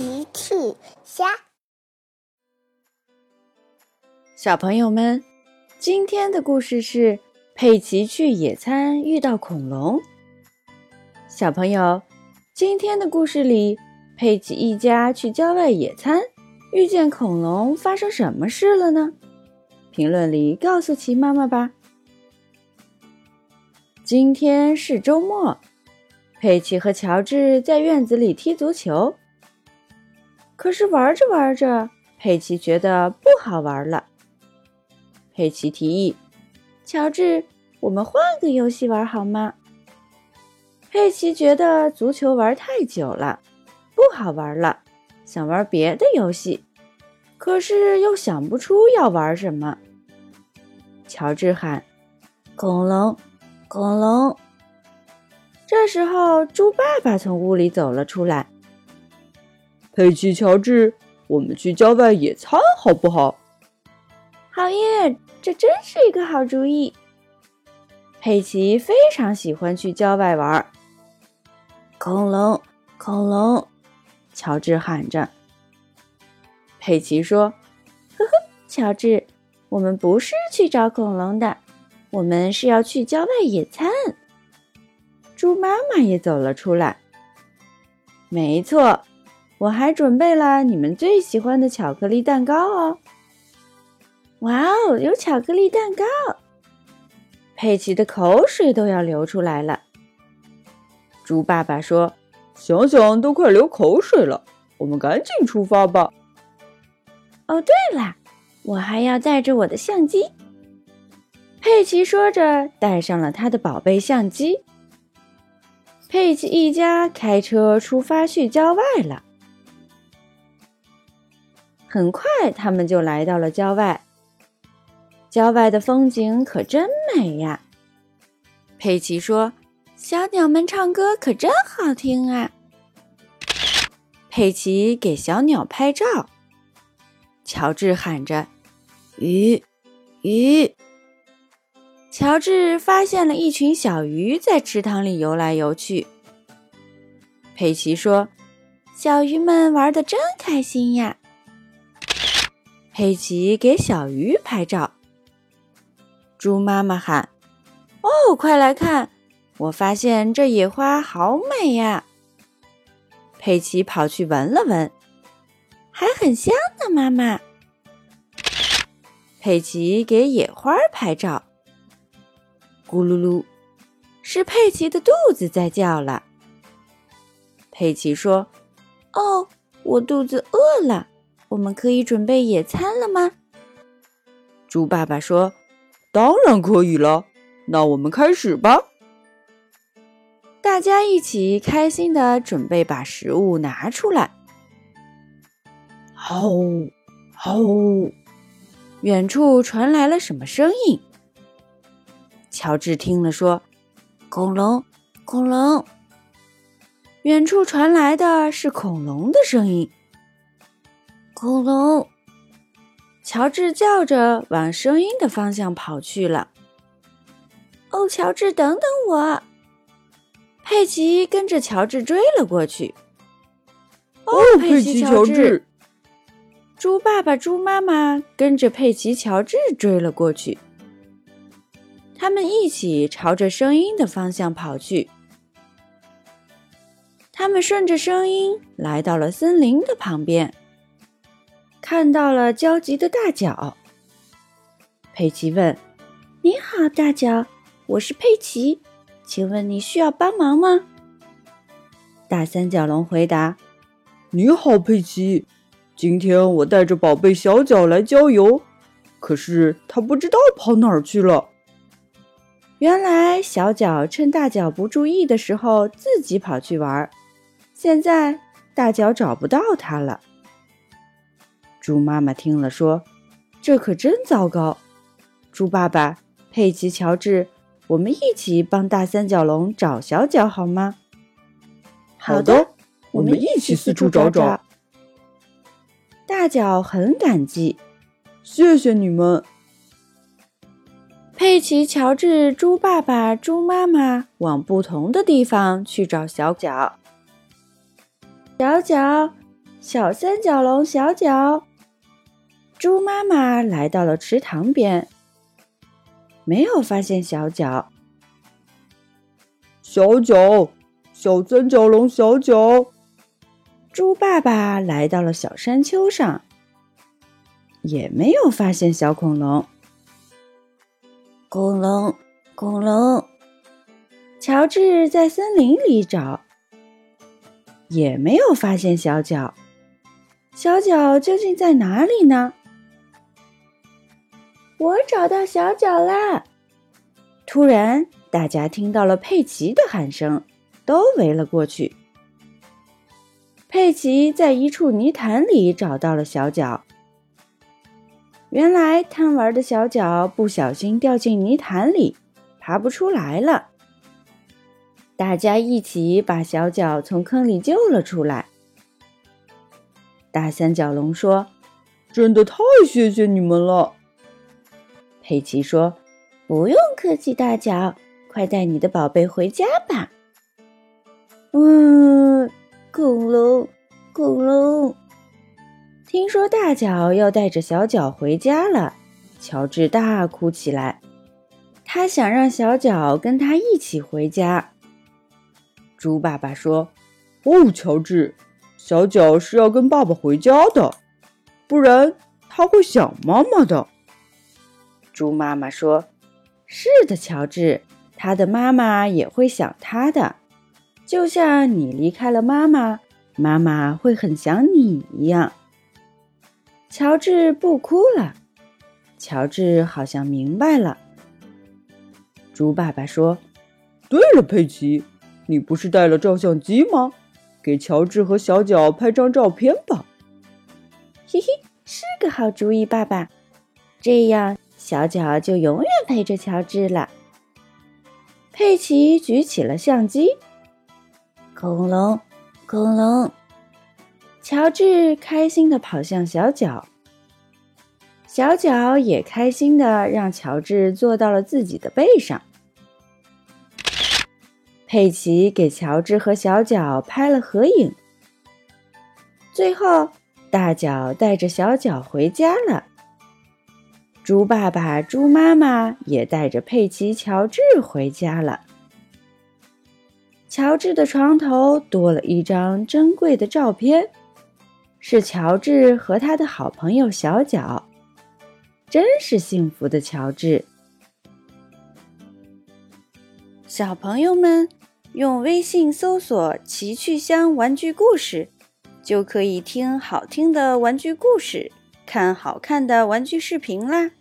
奇趣虾。小朋友们，今天的故事是佩奇去野餐遇到恐龙。小朋友，今天的故事里，佩奇一家去郊外野餐，遇见恐龙，发生什么事了呢？评论里告诉奇妈妈吧。今天是周末，佩奇和乔治在院子里踢足球。可是玩着玩着，佩奇觉得不好玩了。佩奇提议：“乔治，我们换个游戏玩好吗？”佩奇觉得足球玩太久了，不好玩了，想玩别的游戏，可是又想不出要玩什么。乔治喊：“恐龙，恐龙！”这时候，猪爸爸从屋里走了出来。佩奇、乔治，我们去郊外野餐好不好？好耶，这真是一个好主意。佩奇非常喜欢去郊外玩。恐龙，恐龙！乔治喊着。佩奇说：“呵呵，乔治，我们不是去找恐龙的，我们是要去郊外野餐。”猪妈妈也走了出来。没错。我还准备了你们最喜欢的巧克力蛋糕哦！哇哦，有巧克力蛋糕！佩奇的口水都要流出来了。猪爸爸说：“想想都快流口水了，我们赶紧出发吧。”哦，对了，我还要带着我的相机。佩奇说着，带上了他的宝贝相机。佩奇一家开车出发去郊外了。很快，他们就来到了郊外。郊外的风景可真美呀！佩奇说：“小鸟们唱歌可真好听啊！”佩奇给小鸟拍照。乔治喊着：“鱼，鱼！”乔治发现了一群小鱼在池塘里游来游去。佩奇说：“小鱼们玩的真开心呀！”佩奇给小鱼拍照。猪妈妈喊：“哦，快来看！我发现这野花好美呀！”佩奇跑去闻了闻，还很香呢。妈妈，佩奇给野花拍照。咕噜噜，是佩奇的肚子在叫了。佩奇说：“哦，我肚子饿了。”我们可以准备野餐了吗？猪爸爸说：“当然可以了，那我们开始吧。”大家一起开心的准备把食物拿出来。吼吼！远处传来了什么声音？乔治听了说：“恐龙，恐龙！”远处传来的是恐龙的声音。恐龙！乔治叫着往声音的方向跑去了。哦，乔治，等等我！佩奇跟着乔治追了过去。哦，佩奇，乔治！猪爸爸、猪妈妈跟着佩奇、乔治追了过去。他们一起朝着声音的方向跑去。他们顺着声音来到了森林的旁边。看到了焦急的大脚，佩奇问：“你好，大脚，我是佩奇，请问你需要帮忙吗？”大三角龙回答：“你好，佩奇，今天我带着宝贝小脚来郊游，可是它不知道跑哪儿去了。”原来小脚趁大脚不注意的时候自己跑去玩，现在大脚找不到它了。猪妈妈听了说：“这可真糟糕！”猪爸爸、佩奇、乔治，我们一起帮大三角龙找小脚好吗？好的，我们一起四处找找。大脚很感激，谢谢你们。佩奇、乔治、猪爸爸、猪妈妈往不同的地方去找小脚。小脚。小三角龙小脚。猪妈妈来到了池塘边，没有发现小脚。小脚，小三角龙小脚。猪爸爸来到了小山丘上，也没有发现小恐龙。恐龙，恐龙。乔治在森林里找，也没有发现小脚。小脚究竟在哪里呢？我找到小脚啦！突然，大家听到了佩奇的喊声，都围了过去。佩奇在一处泥潭里找到了小脚。原来贪玩的小脚不小心掉进泥潭里，爬不出来了。大家一起把小脚从坑里救了出来。大三角龙说：“真的太谢谢你们了。”佩奇说：“不用客气，大脚，快带你的宝贝回家吧。”嗯。恐龙，恐龙！听说大脚要带着小脚回家了，乔治大哭起来。他想让小脚跟他一起回家。猪爸爸说：“哦，乔治，小脚是要跟爸爸回家的，不然他会想妈妈的。”猪妈妈说：“是的，乔治，他的妈妈也会想他的。”就像你离开了妈妈，妈妈会很想你一样。乔治不哭了，乔治好像明白了。猪爸爸说：“对了，佩奇，你不是带了照相机吗？给乔治和小脚拍张照片吧。”嘿嘿，是个好主意，爸爸。这样小脚就永远陪着乔治了。佩奇举起了相机。恐龙，恐龙！乔治开心的跑向小脚，小脚也开心的让乔治坐到了自己的背上。佩奇给乔治和小脚拍了合影。最后，大脚带着小脚回家了。猪爸爸、猪妈妈也带着佩奇、乔治回家了。乔治的床头多了一张珍贵的照片，是乔治和他的好朋友小脚，真是幸福的乔治。小朋友们，用微信搜索“奇趣箱玩具故事”，就可以听好听的玩具故事，看好看的玩具视频啦。